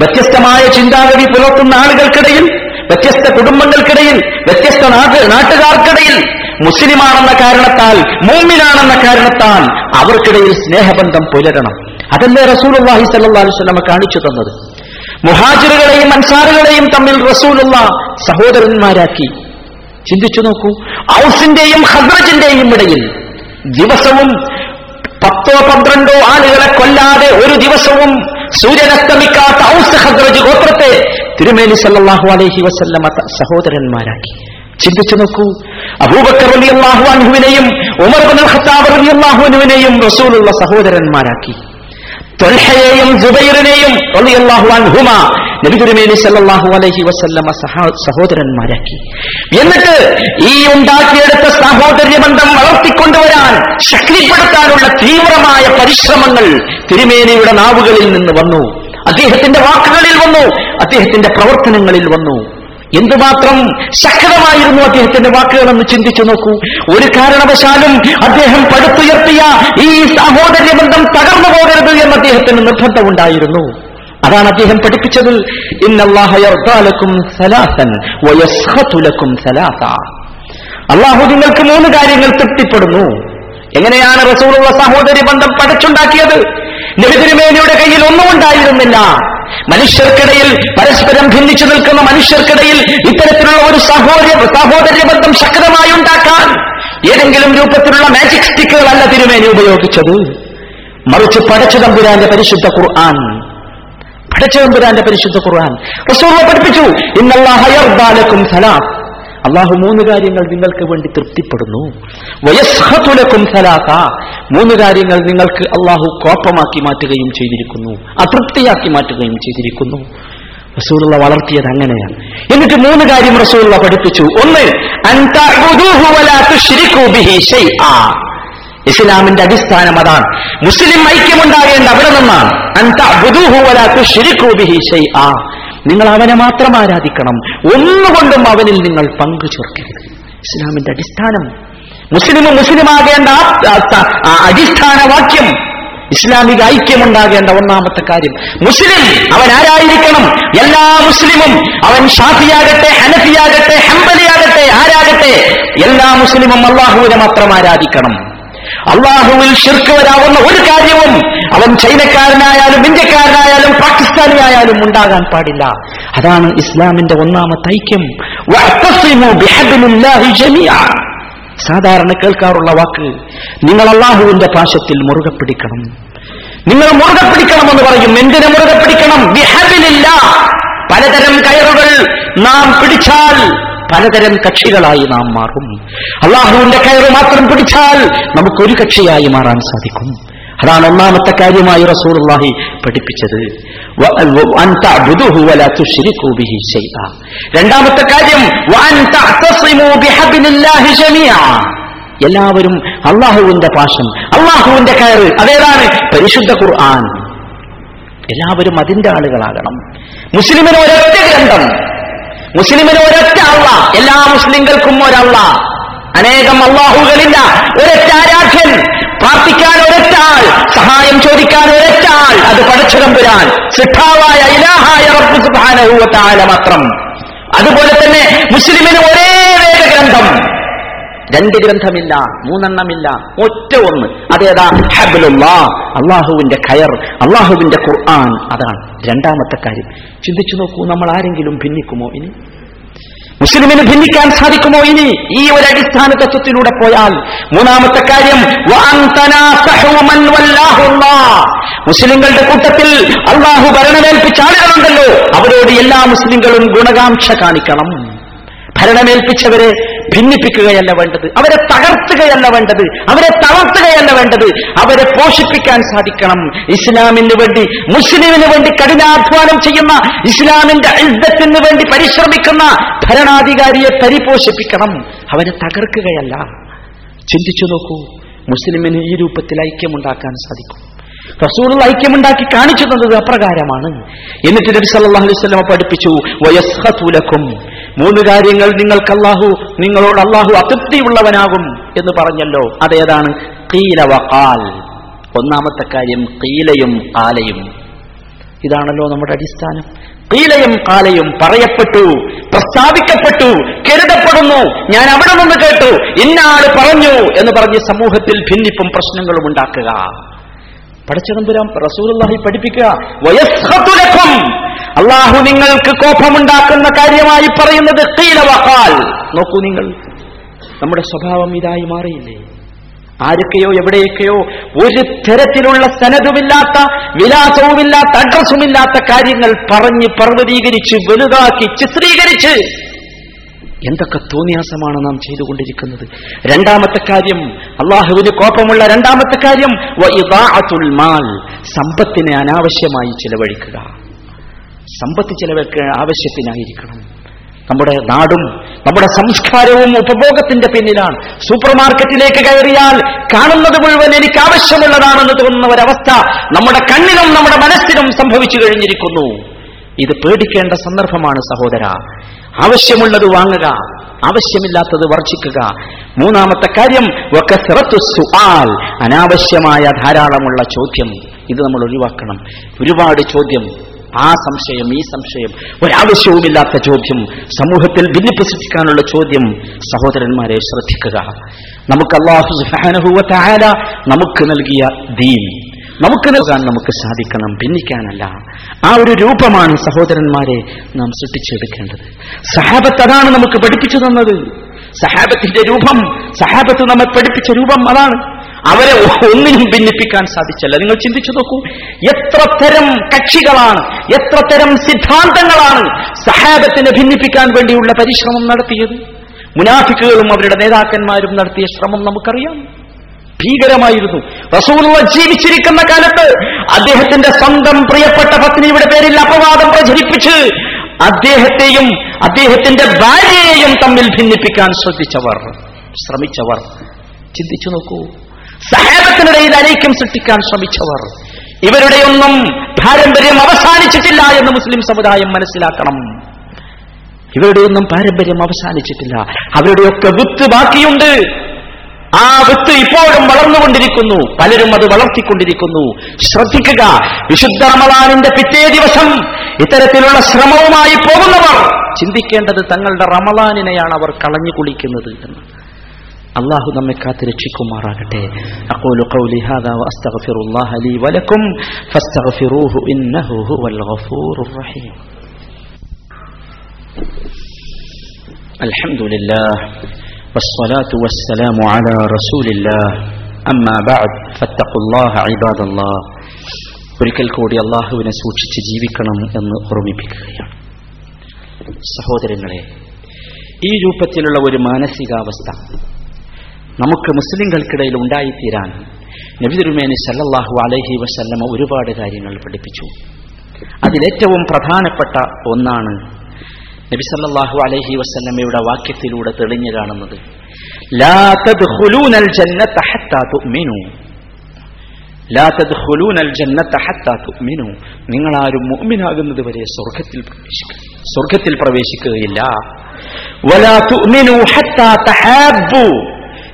വ്യത്യസ്തമായ ചിന്താഗതി പുലർത്തുന്ന ആളുകൾക്കിടയിൽ വ്യത്യസ്ത കുടുംബങ്ങൾക്കിടയിൽ വ്യത്യസ്ത നാട്ട് നാട്ടുകാർക്കിടയിൽ മുസ്ലിമാണെന്ന കാരണത്താൽ മൂമിനാണെന്ന കാരണത്താൽ അവർക്കിടയിൽ സ്നേഹബന്ധം പുലരണം. അതല്ലേ റസൂൽ അള്ളാഹി അലൈഹി വസല്ലമ കാണിച്ചു തന്നത്. മുഹാജിറുകളെയും അൻസാറുകളെയും തമ്മിൽ റസൂലുള്ള സഹോദരന്മാരാക്കി. ചിന്തിച്ചു നോക്കൂ ഔസിന്റെയും ഹദ്രജിന്റെയും ഇടയിൽ ദിവസവും പത്തോ പന്ത്രണ്ടോ ആളുകളെ കൊല്ലാതെ ഒരു ദിവസവും സൂര്യനസ്തമിക്കാത്ത ഔസ് ഹദ്രജ് ഗോത്രത്തെ തിരുമേനി സല്ലാഹു അലഹി വസല്ലമ സഹോദരന്മാരാക്കി. ചിന്തിച്ചു നോക്കൂ അബൂബക്കർ റളിയല്ലാഹു അൻഹുവിനെയും ഉമർ ഇബ്നുൽ ഖത്താബ് റളിയല്ലാഹു അൻഹുവിനെയും റസൂലുള്ള സഹോദരന്മാരാക്കി. തൊൽഹയെയും ജുബൈറിനെയും അൻഹുമ സഹോദരന്മാരാക്കി. എന്നിട്ട് ഈ ഉണ്ടാക്കിയെടുത്ത സഹോദര്യ ബന്ധം വളർത്തിക്കൊണ്ടുവരാൻ ശക്തിപ്പെടുത്താനുള്ള തീവ്രമായ പരിശ്രമങ്ങൾ തിരുമേനിയുടെ നാവുകളിൽ നിന്ന് വന്നു. അദ്ദേഹത്തിന്റെ വാക്കുകളിൽ വന്നു. അദ്ദേഹത്തിന്റെ പ്രവർത്തനങ്ങളിൽ വന്നു. എന്തുമാത്രം ശക്തമായിരുന്നു അദ്ദേഹത്തിന്റെ വാക്കുകളെന്ന് ചിന്തിച്ചു നോക്കൂ. ഒരു കാരണവശാലും അദ്ദേഹം പടുത്തുയർത്തിയ ഈ സഹോദര്യ ബന്ധം തകർന്നു പോകരുത് എന്ന് അദ്ദേഹത്തിന് നിർബന്ധമുണ്ടായിരുന്നു. അതാണ് അദ്ദേഹം പഠിപ്പിച്ചത് അള്ളാഹു നിങ്ങൾക്ക് മൂന്ന് കാര്യങ്ങൾ തൃപ്തിപ്പെടുന്നു. എങ്ങനെയാണ് റസൂറുള്ള സഹോദര്യ ബന്ധം പടച്ചുണ്ടാക്കിയത്? നബിതിരുമേനിയുടെ കയ്യിൽ ഒന്നും ഉണ്ടായിരുന്നില്ല. മനുഷ്യർക്കിടയിൽ പരസ്പരം ഭിന്നിച്ചു നിൽക്കുന്ന മനുഷ്യർക്കിടയിൽ ഇത്തരത്തിലുള്ള ഒരു സഹോദര സഹോദര്യ ബന്ധം ശക്തമായി ഉണ്ടാക്കാൻ ഏതെങ്കിലും രൂപത്തിലുള്ള മാജിക് സ്റ്റിക്കുകളല്ല തിരുമേനി ഉപയോഗിച്ചത്. മറിച്ച് പടച്ചു തമ്പുരാന്റെ പരിശുദ്ധ ഖുർആൻ. പടച്ചു തമ്പുരാന്റെ പരിശുദ്ധ ഖുർആൻ. റസൂൽ പഠിപ്പിച്ചു ഇന്നല്ലാഹയർദാലക്കും സലാം. അള്ളാഹു മൂന്ന് കാര്യങ്ങൾ നിങ്ങൾക്ക് വേണ്ടി തൃപ്തിപ്പെടുന്നു. വയസ്ഹത്തുലക്കും സലാത്ത മൂന്ന് കാര്യങ്ങൾ നിങ്ങൾക്ക് അള്ളാഹു കോപ്പമാക്കി മാറ്റുകയും ചെയ്തിരിക്കുന്നു. അതൃപ്തിയാക്കി മാറ്റുകയും ചെയ്തിരിക്കുന്നു. റസൂലുള്ള വളർത്തിയത് അങ്ങനെയാണ്. എന്നിട്ട് മൂന്ന് കാര്യം റസൂലുള്ള പഠിപ്പിച്ചു. ഒന്ന്. ഇസ്ലാമിന്റെ അടിസ്ഥാനം അതാണ്. മുസ്ലിം ഐക്യമുണ്ടാകേണ്ട അവിടെ നിന്നാണ്. നിങ്ങൾ അവനെ മാത്രം ആരാധിക്കണം. ഒന്നുകൊണ്ടും അവനിൽ നിങ്ങൾ പങ്കു ചേർക്കരുത്. ഇസ്ലാമിന്റെ അടിസ്ഥാനം. മുസ്ലിം മുസ്ലിമാകേണ്ട അടിസ്ഥാന വാക്യം ഇസ്ലാമിക ഐക്യമുണ്ടാകേണ്ട ഒന്നാമത്തെ കാര്യം. മുസ്ലിം അവൻ ആരായിരിക്കണം? എല്ലാ മുസ്ലിമും അവൻ ഷാഫിയാകട്ടെ ഹനഫിയാകട്ടെ ഹംബലിയാകട്ടെ ആരാകട്ടെ എല്ലാ മുസ്ലിമും അള്ളാഹുവിനെ മാത്രം ആരാധിക്കണം. അള്ളാഹുവിൽ ഷിർക്ക് വരാവുന്ന ഒരു കാര്യവും അവൻ ചൈനക്കാരനായാലും ഇന്ത്യക്കാരനായാലും പാകിസ്ഥാനിയായാലും ഉണ്ടാകാൻ പാടില്ല. അതാണ് ഇസ്ലാമിന്റെ ഒന്നാമത്തെ ഐക്യം. സാധാരണ കേൾക്കാറുള്ള വാക്ക് നിങ്ങൾ അള്ളാഹുവിന്റെ പാശത്തിൽ മുറുകെ പിടിക്കണം. നിങ്ങൾ മുറുകെ പിടിക്കണമെന്ന് പറയും. എന്തിനെ മുറുകെ പിടിക്കണം? പലതരം കയറുകൾ നാം പിടിച്ചാൽ പലതരം കക്ഷികളായി നാം മാറും. അള്ളാഹുവിന്റെ കയറ് മാത്രം പിടിച്ചാൽ നമുക്കൊരു കക്ഷിയായി മാറാൻ സാധിക്കും. അതാണ് ഒന്നാമത്തെ കാര്യമായി റസൂലുള്ളാഹി പഠിപ്പിച്ചത്. രണ്ടാമത്തെ കാര്യം. എല്ലാവരും അള്ളാഹുവിന്റെ പാഷൻ അള്ളാഹുവിന്റെ കയറ് അതേതാണ്? പരിശുദ്ധ ഖുർആൻ. എല്ലാവരും അതിന്റെ ആളുകളാകണം. മുസ്ലിമിന് ഒരൊറ്റ ഗ്രന്ഥം മുസ്ലിമിന് ഒരൊറ്റ അള്ള എല്ലാ മുസ്ലിങ്ങൾക്കും ഒരള്ള. അനേകം അള്ളാഹുകളില്ല ഒരൊറ്റ ആരാധ്യൻ. പ്രാർത്ഥിക്കാൻ ഒരൊറ്റ ആൾ സഹായം ചോദിക്കാൻ ഒരൊറ്റ ആൾ അത് പടച്ചുതമ്പുരാൻ സിദ്ധാവായ ഇലാഹായ റബ്ബ് മാത്രം. അതുപോലെ തന്നെ മുസ്ലിമിന് ഒരേ വേദഗ്രന്ഥം. രണ്ട് ഗ്രന്ഥമില്ല മൂന്നെണ്ണമില്ല ഒറ്റ ഒന്ന്. അതേതാ? ഹബിലുള്ള അള്ളാഹുവിന്റെ കയർ അള്ളാഹുവിന്റെ ഖുർആൻ. അതാണ് രണ്ടാമത്തെ കാര്യം. ചിന്തിച്ചു നോക്കൂ നമ്മൾ ആരെങ്കിലും ഭിന്നിക്കുമോ ഇനി? മുസ്ലിമിന് ഭിന്നിക്കാൻ സാധിക്കുമോ ഇനി? ഈ ഒരു അടിസ്ഥാന തത്വത്തിലൂടെ പോയാൽ മൂന്നാമത്തെ കാര്യം മുസ്ലിങ്ങളുടെ കൂട്ടത്തിൽ അള്ളാഹു ഭരണമേൽപ്പിച്ച ആളുകളുണ്ടല്ലോ. അവരോട് എല്ലാ മുസ്ലിങ്ങളും ഗുണകാംക്ഷ കാണിക്കണം. ഭരണമേൽപ്പിച്ചവരെ ഭിന്നിപ്പിക്കുകയല്ല വേണ്ടത്. അവരെ തകർത്തുകയല്ല വേണ്ടത്. അവരെ തളർത്തുകയല്ല വേണ്ടത്. അവരെ പോഷിപ്പിക്കാൻ സാധിക്കണം. ഇസ്ലാമിന് വേണ്ടി മുസ്ലിമിന് വേണ്ടി കഠിനാധ്വാനം ചെയ്യുന്ന ഇസ്ലാമിന്റെ ഇസ്സത്തിന് വേണ്ടി പരിശ്രമിക്കുന്ന ഭരണാധികാരിയെ പരിപോഷിപ്പിക്കണം. അവരെ തകർക്കുകയല്ല. ചിന്തിച്ചു നോക്കൂ. മുസ്ലിമിന് ഈ രൂപത്തിൽ ഐക്യമുണ്ടാക്കാൻ സാധിക്കും. റസൂൾ ഐക്യമുണ്ടാക്കി കാണിച്ചു തന്നത് അപ്രകാരമാണ്. എന്നിട്ട് നബി സല്ലല്ലാഹു അലൈഹി വസല്ലം പഠിപ്പിച്ചു വയസ്ഖതു ലക്കും മൂന്ന് കാര്യങ്ങൾ നിങ്ങൾക്ക് അള്ളാഹു നിങ്ങളോട് അള്ളാഹു അതൃപ്തിയുള്ളവനാകും എന്ന് പറഞ്ഞല്ലോ. അതേതാണ്? ഒന്നാമത്തെ കാര്യം കീലയും ആലയും ഇതാണല്ലോ നമ്മുടെ അടിസ്ഥാനം. കീലയും കാലയും പറയപ്പെട്ടു പ്രസ്താവിക്കപ്പെട്ടു കരുതപ്പെടുന്നു. ഞാൻ അവിടെ നിന്ന് കേട്ടു ഇന്നാൾ പറഞ്ഞു എന്ന് പറഞ്ഞ് സമൂഹത്തിൽ ഭിന്നിപ്പും പ്രശ്നങ്ങളും ഉണ്ടാക്കുക. പടച്ചതമ്പുരാൻ റസൂലുള്ളാഹി പഠിപ്പിക്കുക. അള്ളാഹു നിങ്ങൾക്ക് കോപമുണ്ടാക്കുന്ന കാര്യമായി പറയുന്നത് ഖീല വഖാൽ. നോക്കൂ നിങ്ങൾ. നമ്മുടെ സ്വഭാവം ഇതായി മാറിയില്ലേ? ആരൊക്കെയോ എവിടെയൊക്കെയോ ഒരു തരത്തിലുള്ള സനതുമില്ലാത്ത വിലാസവുമില്ലാത്ത അഡ്രസ്സുമില്ലാത്ത കാര്യങ്ങൾ പറഞ്ഞ് പർവതീകരിച്ച് വലുതാക്കി ചിത്രീകരിച്ച് എന്തൊക്കെ തോന്നിയാസമാണ് നാം ചെയ്തുകൊണ്ടിരിക്കുന്നത്? രണ്ടാമത്തെ കാര്യം അള്ളാഹുവിന് കോപമുള്ള രണ്ടാമത്തെ കാര്യം സമ്പത്തിനെ അനാവശ്യമായി ചിലവഴിക്കുക. സമ്പത്ത് ചെലവൊക്കെ ആവശ്യത്തിനായിരിക്കണം. നമ്മുടെ നാടും നമ്മുടെ സംസ്കാരവും ഉപഭോഗത്തിന്റെ പിന്നിലാണ്. സൂപ്പർ മാർക്കറ്റിലേക്ക് കയറിയാൽ കാണുന്നത് മുഴുവൻ എനിക്ക് ആവശ്യമുള്ളതാണെന്ന് തോന്നുന്ന ഒരവസ്ഥ നമ്മുടെ കണ്ണിനും നമ്മുടെ മനസ്സിനും സംഭവിച്ചു കഴിഞ്ഞിരിക്കുന്നു. ഇത് പേടിക്കേണ്ട സന്ദർഭമാണ് സഹോദര. ആവശ്യമുള്ളത് വാങ്ങുക ആവശ്യമില്ലാത്തത് വർജിക്കുക. മൂന്നാമത്തെ കാര്യം സുആൽ അനാവശ്യമായ ധാരാളമുള്ള ചോദ്യം. ഇത് നമ്മൾ ഒഴിവാക്കണം. ഒരുപാട് ചോദ്യം. ആ സംശയം ഈ സംശയം ഒരാവശ്യവുമില്ലാത്ത ചോദ്യം സമൂഹത്തിൽ ഭിന്നിപ്പിസിപ്പിക്കാനുള്ള ചോദ്യം സഹോദരന്മാരെ ശ്രദ്ധിക്കുക. നമുക്ക് അള്ളാഹു നമുക്ക് നൽകിയ ദീൻ. നമുക്ക് നൽകാൻ നമുക്ക് സാധിക്കണം ഭിന്നിക്കാനല്ല. ആ ഒരു രൂപമാണ് സഹോദരന്മാരെ നാം സൃഷ്ടിച്ചെടുക്കേണ്ടത്. സഹാബത്ത് അതാണ് നമുക്ക് പഠിപ്പിച്ചു തന്നത്. സഹാബത്തിന്റെ രൂപം സഹാബത്ത് നമ്മെ പഠിപ്പിച്ച രൂപം അതാണ്. അവരെ ഒന്നിനും ഭിന്നിപ്പിക്കാൻ സാധിച്ചല്ല. നിങ്ങൾ ചിന്തിച്ചു നോക്കൂ. എത്ര തരം കക്ഷികളാണ് എത്ര തരം സിദ്ധാന്തങ്ങളാണ് സഹാബത്തിനെ ഭിന്നിപ്പിക്കാൻ വേണ്ടിയുള്ള പരിശ്രമം നടത്തിയത്. മുനാഫിക്കുകളും അവരുടെ നേതാക്കന്മാരും നടത്തിയ ശ്രമം നമുക്കറിയാം. ഭീകരമായിരുന്നു. റസൂലുള്ള ജീവിച്ചിരിക്കുന്ന കാലത്ത് അദ്ദേഹത്തിന്റെ സ്വന്തം പ്രിയപ്പെട്ട പത്നിയുടെ പേരിൽ അപവാദം പ്രചരിപ്പിച്ച് അദ്ദേഹത്തെയും അദ്ദേഹത്തിന്റെ ഭാര്യയെയും തമ്മിൽ ഭിന്നിപ്പിക്കാൻ ശ്രദ്ധിച്ചവർ ശ്രമിച്ചവർ. ചിന്തിച്ചു നോക്കൂ. സഹാബത്തിനിടയിൽ അനൈക്യം സൃഷ്ടിക്കാൻ ശ്രമിച്ചവർ. ഇവരുടെയൊന്നും പാരമ്പര്യം അവസാനിച്ചിട്ടില്ല എന്ന് മുസ്ലിം സമുദായം മനസ്സിലാക്കണം. ഇവരുടെയൊന്നും പാരമ്പര്യം അവസാനിച്ചിട്ടില്ല. അവരുടെയൊക്കെ വിത്ത് ബാക്കിയുണ്ട്. ആ വിത്ത് ഇപ്പോഴും വളർന്നുകൊണ്ടിരിക്കുന്നു. പലരും അത് വളർത്തിക്കൊണ്ടിരിക്കുന്നു. ശ്രദ്ധിക്കുക. വിശുദ്ധ റമദാനിന്റെ പിറ്റേ ദിവസം ഇത്തരത്തിലുള്ള ശ്രമവുമായി പോകുന്നവർ ചിന്തിക്കേണ്ടത് തങ്ങളുടെ റമദാനിനെയാണ് അവർ കളഞ്ഞു കുളിക്കുന്നത് എന്ന്. അള്ളാഹു നമ്മെ കാത്ത് രക്ഷിക്കുമാറാകട്ടെ അഖൂലു ഖൗലി ഹാദാ വഅസ്തഗ്ഫിറുല്ലാഹ ലീ വലക്കും ഫസ്തഗ്ഫിറൂഹു ഇന്നഹു ഹുവൽ ഗഫൂറുർ റഹീം الحمد لله والصلاة والسلام على رسول الله أما بعد فاتقوا الله عباد الله ഒരിക്കൽ കൂടി അള്ളാഹുവിനെ സൂക്ഷിച്ച് ജീവിക്കണം എന്ന് ഓർമ്മിപ്പിക്കുകയാണ് സഹോദരങ്ങളെ ഈ രൂപത്തിലുള്ള ഒരു മാനസികാവസ്ഥ നമുക്ക് മുസ്ലിങ്ങൾക്കിടയിൽ ഉണ്ടായിത്തീരാൻ നബിതിരുമേനി സല്ലല്ലാഹു അലഹി വസല്ലമ ഒരുപാട് കാര്യങ്ങൾ പഠിപ്പിച്ചു. അതിലേറ്റവും പ്രധാനപ്പെട്ട ഒന്നാണ് നബി സല്ലല്ലാഹു അലഹി വസല്ലമയുടെ വാക്യത്തിലൂടെ തെളിഞ്ഞു കാണുന്നത് നിങ്ങൾ ആരും മുഅ്മിനാകുന്നത് വരെ സ്വർഗത്തിൽ സ്വർഗത്തിൽ പ്രവേശിക്കുകയില്ല.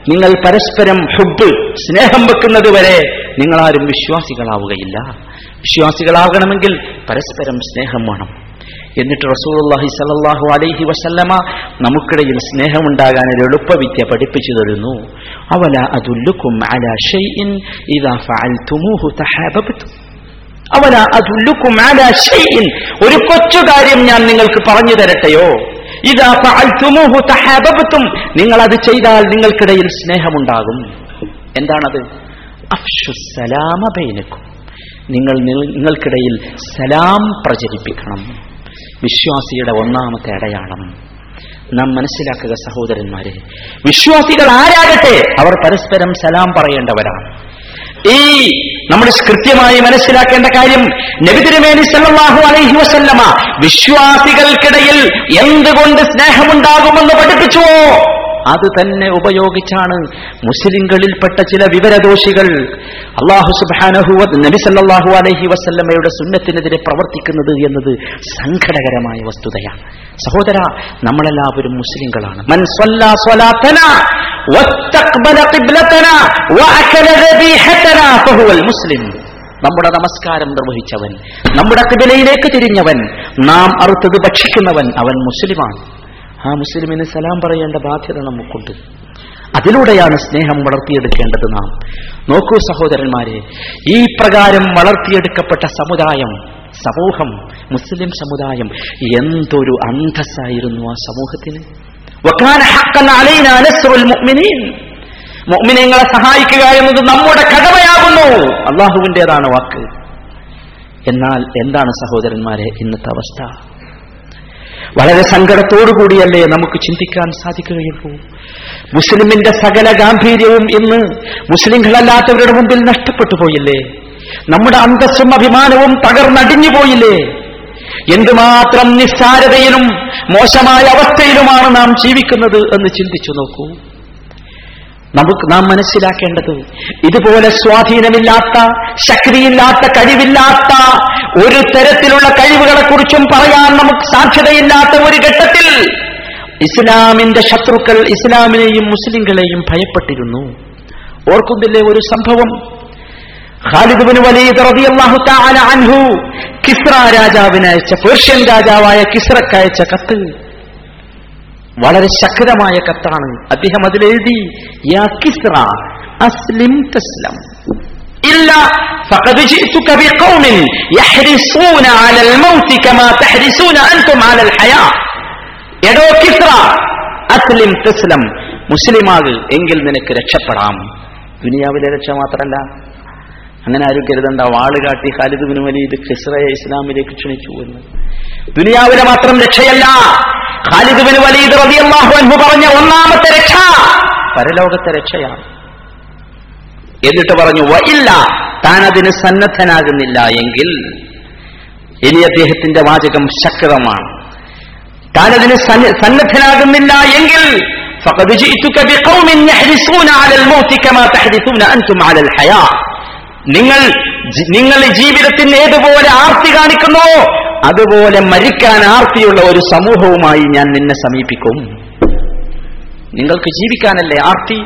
നിങ്ങൾ പരസ്പരം ഹുബ് സ്നേഹം വെക്കുന്നത് വരെ നിങ്ങൾ ആരും വിശ്വാസികളാവുകയില്ല. വിശ്വാസികളാകണമെങ്കിൽ പരസ്പരം സ്നേഹം വേണം. എന്നിട്ട് റസൂലുള്ളാഹി സലാഹു അലൈഹി വസല്ലമ നമുക്കിടയിൽ സ്നേഹമുണ്ടാകാൻ ഒരു എളുപ്പവിദ്യ പഠിപ്പിച്ചു തരുന്നു. അവല അതുല്ലുക്കും അല ഷൈഇൻ ഇദാ ഫഅൽതുമൂഹു തഹാബബ്തും. അവല അതുല്ലുക്കും അല ഷൈഇൻ. ഒരു കൊച്ചു കാര്യം ഞാൻ നിങ്ങൾക്ക് പറഞ്ഞു തരട്ടെയോ? ഇതാ നിങ്ങൾ അത് ചെയ്താൽ നിങ്ങൾക്കിടയിൽ സ്നേഹമുണ്ടാകും. എന്താണത്? സലാമ ബൈനക്കും. നിങ്ങൾ നിങ്ങൾക്കിടയിൽ സലാം പ്രചരിപ്പിക്കണം. വിശ്വാസിയുടെ ഒന്നാമത്തെ അടയാളം. നാം മനസ്സിലാക്കുക സഹോദരന്മാരെ വിശ്വാസികൾ ആരാകട്ടെ അവർ പരസ്പരം സലാം പറയേണ്ടവരാണ്. ഈ നമ്മൾ കൃത്യമായി മനസ്സിലാക്കേണ്ട കാര്യം നബിതിരുമേനി സല്ലാഹു അലൈഹി വസല്ലമ വിശ്വാസികൾക്കിടയിൽ എന്തുകൊണ്ട് സ്നേഹമുണ്ടാകുമെന്ന് പഠിപ്പിച്ചുവോ? അത് തന്നെ ഉപയോഗിച്ചാണ് മുസ്ലിങ്ങളിൽപ്പെട്ട ചില വിവരദോഷികൾ അള്ളാഹു സുബാനഹു നബി സല്ലല്ലാഹു അലൈഹി വസല്ലമയുടെ സുന്നത്തിനെതിരെ പ്രവർത്തിക്കുന്നത് എന്നത് സങ്കടകരമായ വസ്തുതയാണ്. സഹോദര നമ്മളെല്ലാവരും മുസ്ലിങ്ങളാണ് മൻ മുസ്ലിം. നമ്മുടെ നമസ്കാരം നിർവഹിച്ചവൻ നമ്മുടെ കിബിലയിലേക്ക് തിരിഞ്ഞവൻ നാം അറുത്തത് ഭക്ഷിക്കുന്നവൻ അവൻ മുസ്ലിമാണ്. ആ മുസ്ലിമിന് സലാം പറയേണ്ട ബാധ്യത നമുക്കുണ്ട്. അതിലൂടെയാണ് സ്നേഹം വളർത്തിയെടുക്കേണ്ടത് നാം. നോക്കൂ സഹോദരന്മാരെ ഈ പ്രകാരം വളർത്തിയെടുക്കപ്പെട്ട സമുദായം സമൂഹം മുസ്ലിം സമുദായം എന്തൊരു അന്തസ്സായിരുന്നു ആ സമൂഹത്തിന്. മുഅ്മിനീങ്ങളെ സഹായിക്കുക എന്നത് നമ്മുടെ കടമയാകുന്നു. അള്ളാഹുവിന്റെതാണ് വാക്ക്. എന്നാൽ എന്താണ് സഹോദരന്മാരെ ഇന്നത്തെ അവസ്ഥ? വളരെ സങ്കടത്തോടുകൂടിയല്ലേ നമുക്ക് ചിന്തിക്കാൻ സാധിക്കുകയുള്ളൂ. മുസ്ലിമിന്റെ സകല ഗാംഭീര്യവും ഇന്ന് മുസ്ലിങ്ങളല്ലാത്തവരുടെ മുമ്പിൽ നഷ്ടപ്പെട്ടു പോയില്ലേ? നമ്മുടെ അന്തസ്സും അഭിമാനവും തകർന്നടിഞ്ഞു പോയില്ലേ? എന്തുമാത്രം നിസ്സാരതയിലും മോശമായ അവസ്ഥയിലുമാണ് നാം ജീവിക്കുന്നത് എന്ന് ചിന്തിച്ചു നോക്കൂ. നമുക്ക് നാം മനസ്സിലാക്കേണ്ടത് ഇതുപോലെ സ്വാധീനമില്ലാത്ത ശക്തിയില്ലാത്ത കഴിവില്ലാത്ത ഒരു തരത്തിലുള്ള കഴിവുകളെ കുറിച്ചും പറയാൻ നമുക്ക് സാധ്യതയില്ലാത്ത ഒരു ഘട്ടത്തിൽ ഇസ്ലാമിന്റെ ശത്രുക്കൾ ഇസ്ലാമിനെയും മുസ്ലിങ്ങളെയും ഭയപ്പെട്ടിരുന്നു. ഓർക്കുന്നില്ലേ ഒരു സംഭവം? ഖാലിദ് വലീദ് റളിയല്ലാഹു തആല അൻഹു കിസ്ര രാജാവിനയച്ച പേർഷ്യൻ രാജാവായ കിസ്രക്കയച്ച കത്ത്. വളരെ ശക്തമായ കത്താണ് അദ്ദേഹം അതിലെഴുതി യാ കിസ്ര അസ്ലിം തസ്ലം ഇല്ല فقد جئتك بقوم يحرصون على الموت كما تحرصون أنتم على الحياة എടോ കിസ്ര അസ്ലിം തസ്ലം മുസ്ലിമാക് എങ്കിൽ നിനക്ക് രക്ഷപ്പെടാം ദുനിയാവിലെ രക്ഷ മാത്രമല്ല അങ്ങനെ ആരും കരുതണ്ട വാള് കാട്ടി ഖാലിദ് ബിൻ വലീദ് ഖിസ്റയെ ഇസ്ലാമിലേക്ക് ക്ഷണിച്ചു എന്ന് ദുനിയാവിലെ മാത്രം രക്ഷയല്ല ഖാലിദ് ബിൻ വലീദ് റളിയല്ലാഹു അൻഹു പറഞ്ഞ ഒന്നാമത്തെ രക്ഷ പരലോകത്തെ രക്ഷയാണ് എന്നിട്ട് പറഞ്ഞു "വ ഇല്ല താൻ അതിന് സന്നദ്ധനാകുന്നില്ല എങ്കിൽ ഇനി അദ്ദേഹത്തിന്റെ വാചകം ശക്തമാണ് താൻ അതിന് സന്ന- സന്നദ്ധനാകുന്നില്ല എങ്കിൽ فقد جئتك بقوم يحرصون على الموت كما تحرصون أنتم على الحياة നിങ്ങൾ നിങ്ങൾ ജീവിതത്തിന് ഏതുപോലെ ആർത്തി കാണിക്കുന്നു അതുപോലെ മരിക്കാൻ ആർത്തിയുള്ള ഒരു സമൂഹവുമായി ഞാൻ നിന്നെ സമീപിക്കും. നിങ്ങൾക്ക് ജീവിക്കാനല്ലേ ആർത്തി?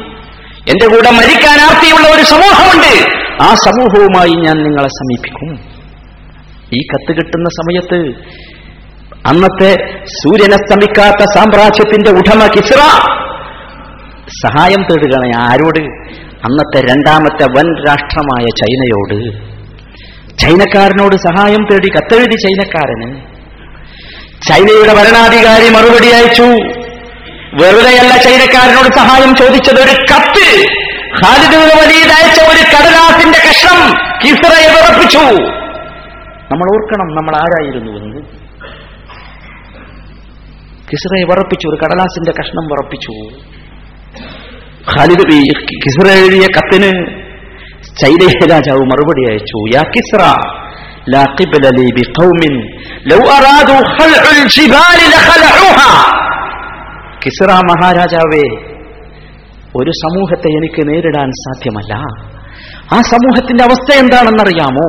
എന്റെ കൂടെ മരിക്കാൻ ആർത്തിയുള്ള ഒരു സമൂഹമുണ്ട്. ആ സമൂഹവുമായി ഞാൻ നിങ്ങളെ സമീപിക്കും. ഈ കത്ത് കിട്ടുന്ന സമയത്ത് അന്നത്തെ സൂര്യനസ്തമിക്കാത്ത സാമ്രാജ്യത്തിന്റെ ഉടമ കിസ്ര സഹായം തേടുകയാണ് ആരോട്? അന്നത്തെ രണ്ടാമത്തെ വൻ രാഷ്ട്രമായ ചൈനയോട് ചൈനക്കാരനോട് സഹായം തേടി കത്തെഴുതി ചൈനക്കാരന് ചൈനയുടെ ഭരണാധികാരി മറുപടി അയച്ചു. വെറുതെയല്ല ചൈനക്കാരനോട് സഹായം ചോദിച്ചത് ഒരു കത്ത്. ഖാലിദ് വലീദ് അയച്ച ഒരു കടലാസിന്റെ കഷ്ണം കിസറയെ ഉറപ്പിച്ചു നമ്മൾ ഓർക്കണം നമ്മൾ ആരായിരുന്നു എന്ന്. കിസറയെ വറപ്പിച്ചു ഒരു കടലാസിന്റെ കഷ്ണം വിറപ്പിച്ചു. ഖാലിദ് ബി- കിസ്റ എഴുതിയ കത്തിന് ചൈനയിലെ രാജാവ് മറുപടി അയച്ചു യാ കിസ്റ لا قبل لي بقوم لو أرادوا خلع الجبال لخلعوها കിസ്റ മഹാരാജാവേ ഒരു സമൂഹത്തെ എനിക്ക് നേരിടാൻ സാധ്യമല്ല ആ സമൂഹത്തിന്റെ അവസ്ഥ എന്താണെന്നറിയാമോ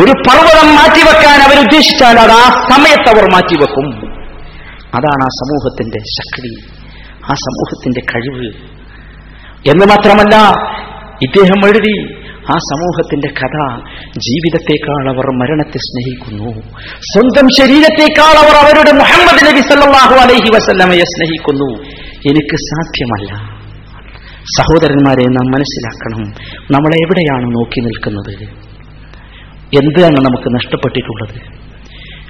ഒരു പർവ്വതം മാറ്റിവെക്കാൻ അവരുദ്ദേശിച്ചാൽ അത് ആ സമയത്ത് അവർ മാറ്റിവെക്കും അതാണ് ആ സമൂഹത്തിന്റെ ശക്തി ആ സമൂഹത്തിന്റെ കഴിവ് എന്ന് മാത്രമല്ല ഇദ്ദേഹം എഴുതി ആ സമൂഹത്തിന്റെ കഥ ജീവിതത്തെക്കാൾ അവർ മരണത്തെ സ്നേഹിക്കുന്നു. സ്വന്തം ശരീരത്തെക്കാൾ അവർ അവരുടെ മുഹമ്മദ് നബി സല്ലാഹു അലൈഹി വസല്ലമയെ സ്നേഹിക്കുന്നു. എനിക്ക് സാധ്യമല്ല. സഹോദരന്മാരെ നാം മനസ്സിലാക്കണം നമ്മൾ എവിടെയാണ് നോക്കി നിൽക്കുന്നത്? എന്താണ് നമുക്ക് നഷ്ടപ്പെട്ടിട്ടുള്ളത്?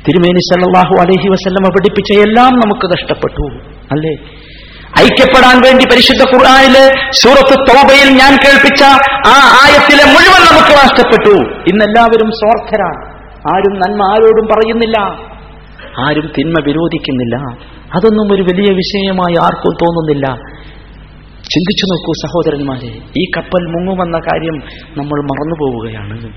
തിരുമേനി സല്ലാഹു അലഹി വസല്ലമ പഠിപ്പിച്ച എല്ലാം നമുക്ക് നഷ്ടപ്പെട്ടു അല്ലേ? ഐക്യപ്പെടാൻ വേണ്ടി പരിശുദ്ധ ഖുർആനിലെ സൂറത്ത് തൗബയിൽ ഞാൻ കേൾപ്പിച്ച ആ ആയത്തിലെ മുഴുവൻ നമുക്ക് നഷ്ടപ്പെട്ടു. ഇന്നെല്ലാവരും സ്വാർത്ഥരാണ്. ആരും നന്മ ആരോടും പറയുന്നില്ല. ആരും തിന്മ വിരോധിക്കുന്നില്ല. അതൊന്നും ഒരു വലിയ വിഷയമായി ആർക്കും തോന്നുന്നില്ല. ചിന്തിച്ചു നോക്കൂ സഹോദരന്മാരെ ഈ കപ്പൽ മുങ്ങുമെന്ന കാര്യം നമ്മൾ മറന്നുപോവുകയാണ്.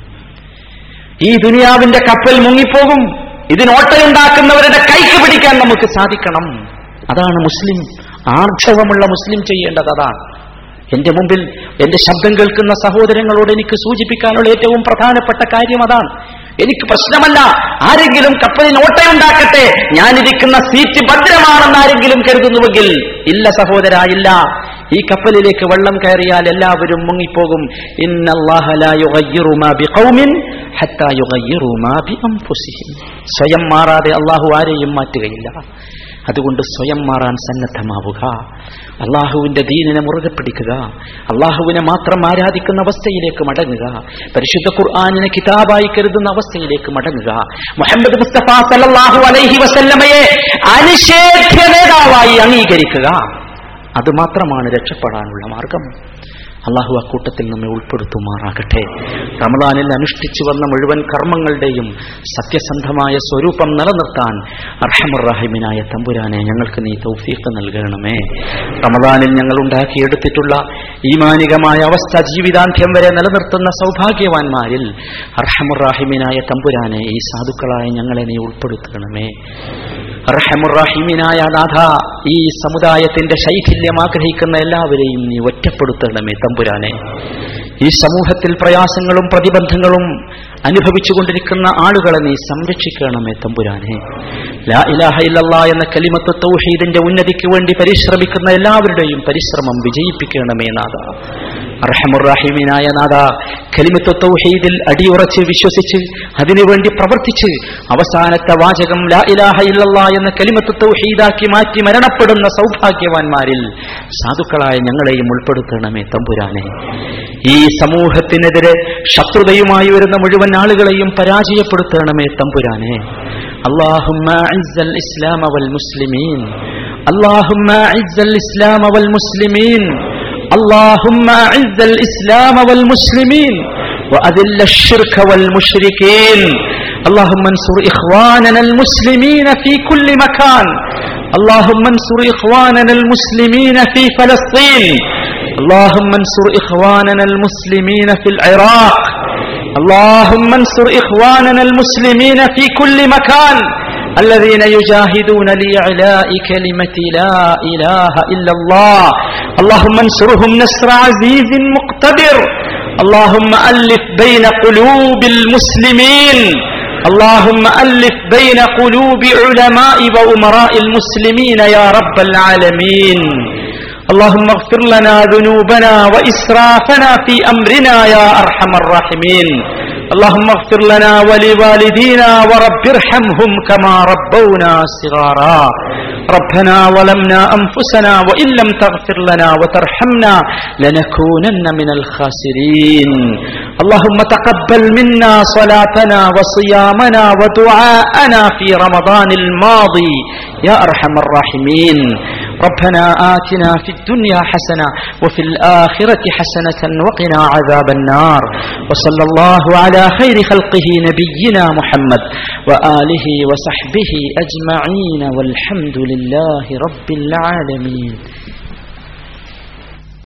ഈ ദുനിയാവിന്റെ കപ്പൽ മുങ്ങിപ്പോകും. ഇതിനോട്ടയുണ്ടാക്കുന്നവരുടെ കൈക്ക് പിടിക്കാൻ നമുക്ക് സാധിക്കണം. അതാണ് മുസ്ലിം. ആർജവമുള്ള മുസ്ലിം ചെയ്യേണ്ടത് അതാണ്. എന്റെ മുമ്പിൽ എന്റെ ശബ്ദം കേൾക്കുന്ന സഹോദരങ്ങളോട് എനിക്ക് സൂചിപ്പിക്കാനുള്ള ഏറ്റവും പ്രധാനപ്പെട്ട കാര്യം അതാണ്. എനിക്ക് പ്രശ്നമല്ല. ആരെങ്കിലും കപ്പലിന് ഓട്ടയുണ്ടാക്കട്ടെ. ഞാനിരിക്കുന്ന സീറ്റ് ഭദ്രമാണെന്ന് ആരെങ്കിലും കരുതുന്നുവെങ്കിൽ ഇല്ല സഹോദര ഇല്ല. ഈ കപ്പലിലേക്ക് വെള്ളം കയറിയാൽ എല്ലാവരും മുങ്ങിപ്പോകും. സ്വയം മാറാതെ അള്ളാഹു ആരെയും മാറ്റുകയില്ല. അതുകൊണ്ട് സ്വയം മാറാൻ സന്നദ്ധമാവുക. അള്ളാഹുവിന്റെ ദീനിനെ മുറുകെ പിടിക്കുക. അള്ളാഹുവിനെ മാത്രം ആരാധിക്കുന്ന അവസ്ഥയിലേക്ക് മടങ്ങുക. പരിശുദ്ധ ഖുർആാനിനെ കിതാബായി കരുതുന്ന അവസ്ഥയിലേക്ക് മടങ്ങുക. മുഹമ്മദ് മുസ്തഫ അലൈഹി വസല്ലമയെ അനിഷേധ്യ നേതാവായി അംഗീകരിക്കുക. അതുമാത്രമാണ് രക്ഷപ്പെടാനുള്ള മാർഗം. അള്ളാഹു കൂട്ടത്തിൽ നമ്മെ ഉൾപ്പെടുത്തുമാറാകട്ടെ. റമദാനിൽ അനുഷ്ഠിച്ചു വന്ന മുഴുവൻ കർമ്മങ്ങളുടെയും സത്യസന്ധമായ സ്വരൂപം നിലനിർത്താൻ അർഹമുറാഹിമിനായ തമ്പുരാനെ ഞങ്ങൾക്ക് നീ തൗഫീഖ് നൽകണമേ. റമദാനിൽ ഞങ്ങൾ ഉണ്ടാക്കിയെടുത്തിട്ടുള്ള ഈമാനികമായ അവസ്ഥ ജീവിതാന്ത്യം വരെ നിലനിർത്തുന്ന സൗഭാഗ്യവാന്മാരിൽ അർഹമുറാഹിമിനായ തമ്പുരാനെ ഈ സാധുക്കളായ ഞങ്ങളെ നീ ഉൾപ്പെടുത്തണമേ. റഹമുറാഹിമിനായ നാഥ ഈ സമുദായത്തിന്റെ ശൈഥില്യം ആഗ്രഹിക്കുന്ന എല്ലാവരെയും നീ ഒറ്റപ്പെടുത്തണമേ തമ്പുരാനെ. ഈ സമൂഹത്തിൽ പ്രയാസങ്ങളും പ്രതിബന്ധങ്ങളും അനുഭവിച്ചുകൊണ്ടിരിക്കുന്ന ആളുകളെ നീ സംരക്ഷിക്കണമേ തമ്പുരാനെ. ലാ ഇലാഹ ഇല്ലല്ലാ എന്ന കലിമത്ത് തൗഹീദിന്റെ ഉന്നതിക്ക് വേണ്ടി പരിശ്രമിക്കുന്ന എല്ലാവരുടെയും പരിശ്രമം വിജയിപ്പിക്കണമേ നാഥ. അർഹമുറാഹിമീനായ നാഥ കലിമത്ത് തൗഹീദിൽ അടിയുറച്ച് വിശ്വസിച്ച് അതിനുവേണ്ടി പ്രവർത്തിച്ച് അവസാനത്തെ വാചകം ലാ ഇലാഹ ഇല്ലല്ലാ എന്ന കലിമത്ത് തൗഹീദാക്കി മാറ്റി മരണപ്പെടുന്ന സൗഭാഗ്യവാന്മാരിൽ സാധുക്കളായ ഞങ്ങളെയും ഉൾപ്പെടുത്തണമേ തമ്പുരാനെ ഈ സമൂഹത്തിനെതിരെ ശത്രുതയുമായി വരുന്ന മുഴുവൻ ആളുകളെയും പരാജയപ്പെടുത്തണമേ തമ്പുരാനെ اللهم اعز الاسلام والمسلمين اللهم اعز الاسلام والمسلمين اللهم أعز الإسلام والمسلمين وأذل الشرك والمشركين. اللهم انصر إخواننا المسلمين في كل مكان. اللهم انصر إخواننا المسلمين في فلسطين. اللهم انصر إخواننا المسلمين في العراق. اللهم انصر إخواننا المسلمين في كل مكان. الذين يجاهدون لإعلاء كلمة لا إله إلا الله. اللهم انصرهم نصر عزيز مقتدر. اللهم ألف بين قلوب المسلمين. اللهم ألف بين قلوب علماء وأمراء المسلمين يا رب العالمين. اللهم اغفر لنا ذنوبنا وإسرافنا في أمرنا يا أرحم الراحمين. اللهم اغفر لنا ولوالدينا ورب ارحمهم كما ربونا صغارا. ربنا ظلمنا أنفسنا وإن لم تغفر لنا وترحمنا لنكونن من الخاسرين. اللهم تقبل منا صلاتنا وصيامنا ودعاءنا في رمضان الماضي. يا أرحم الراحمين. ربنا آتنا في الدنيا حسنة وفي الآخرة حسنة وقنا عذاب النار وصلى الله على خير خلقه نبينا محمد وآله وصحبه أجمعين والحمد لله رب العالمين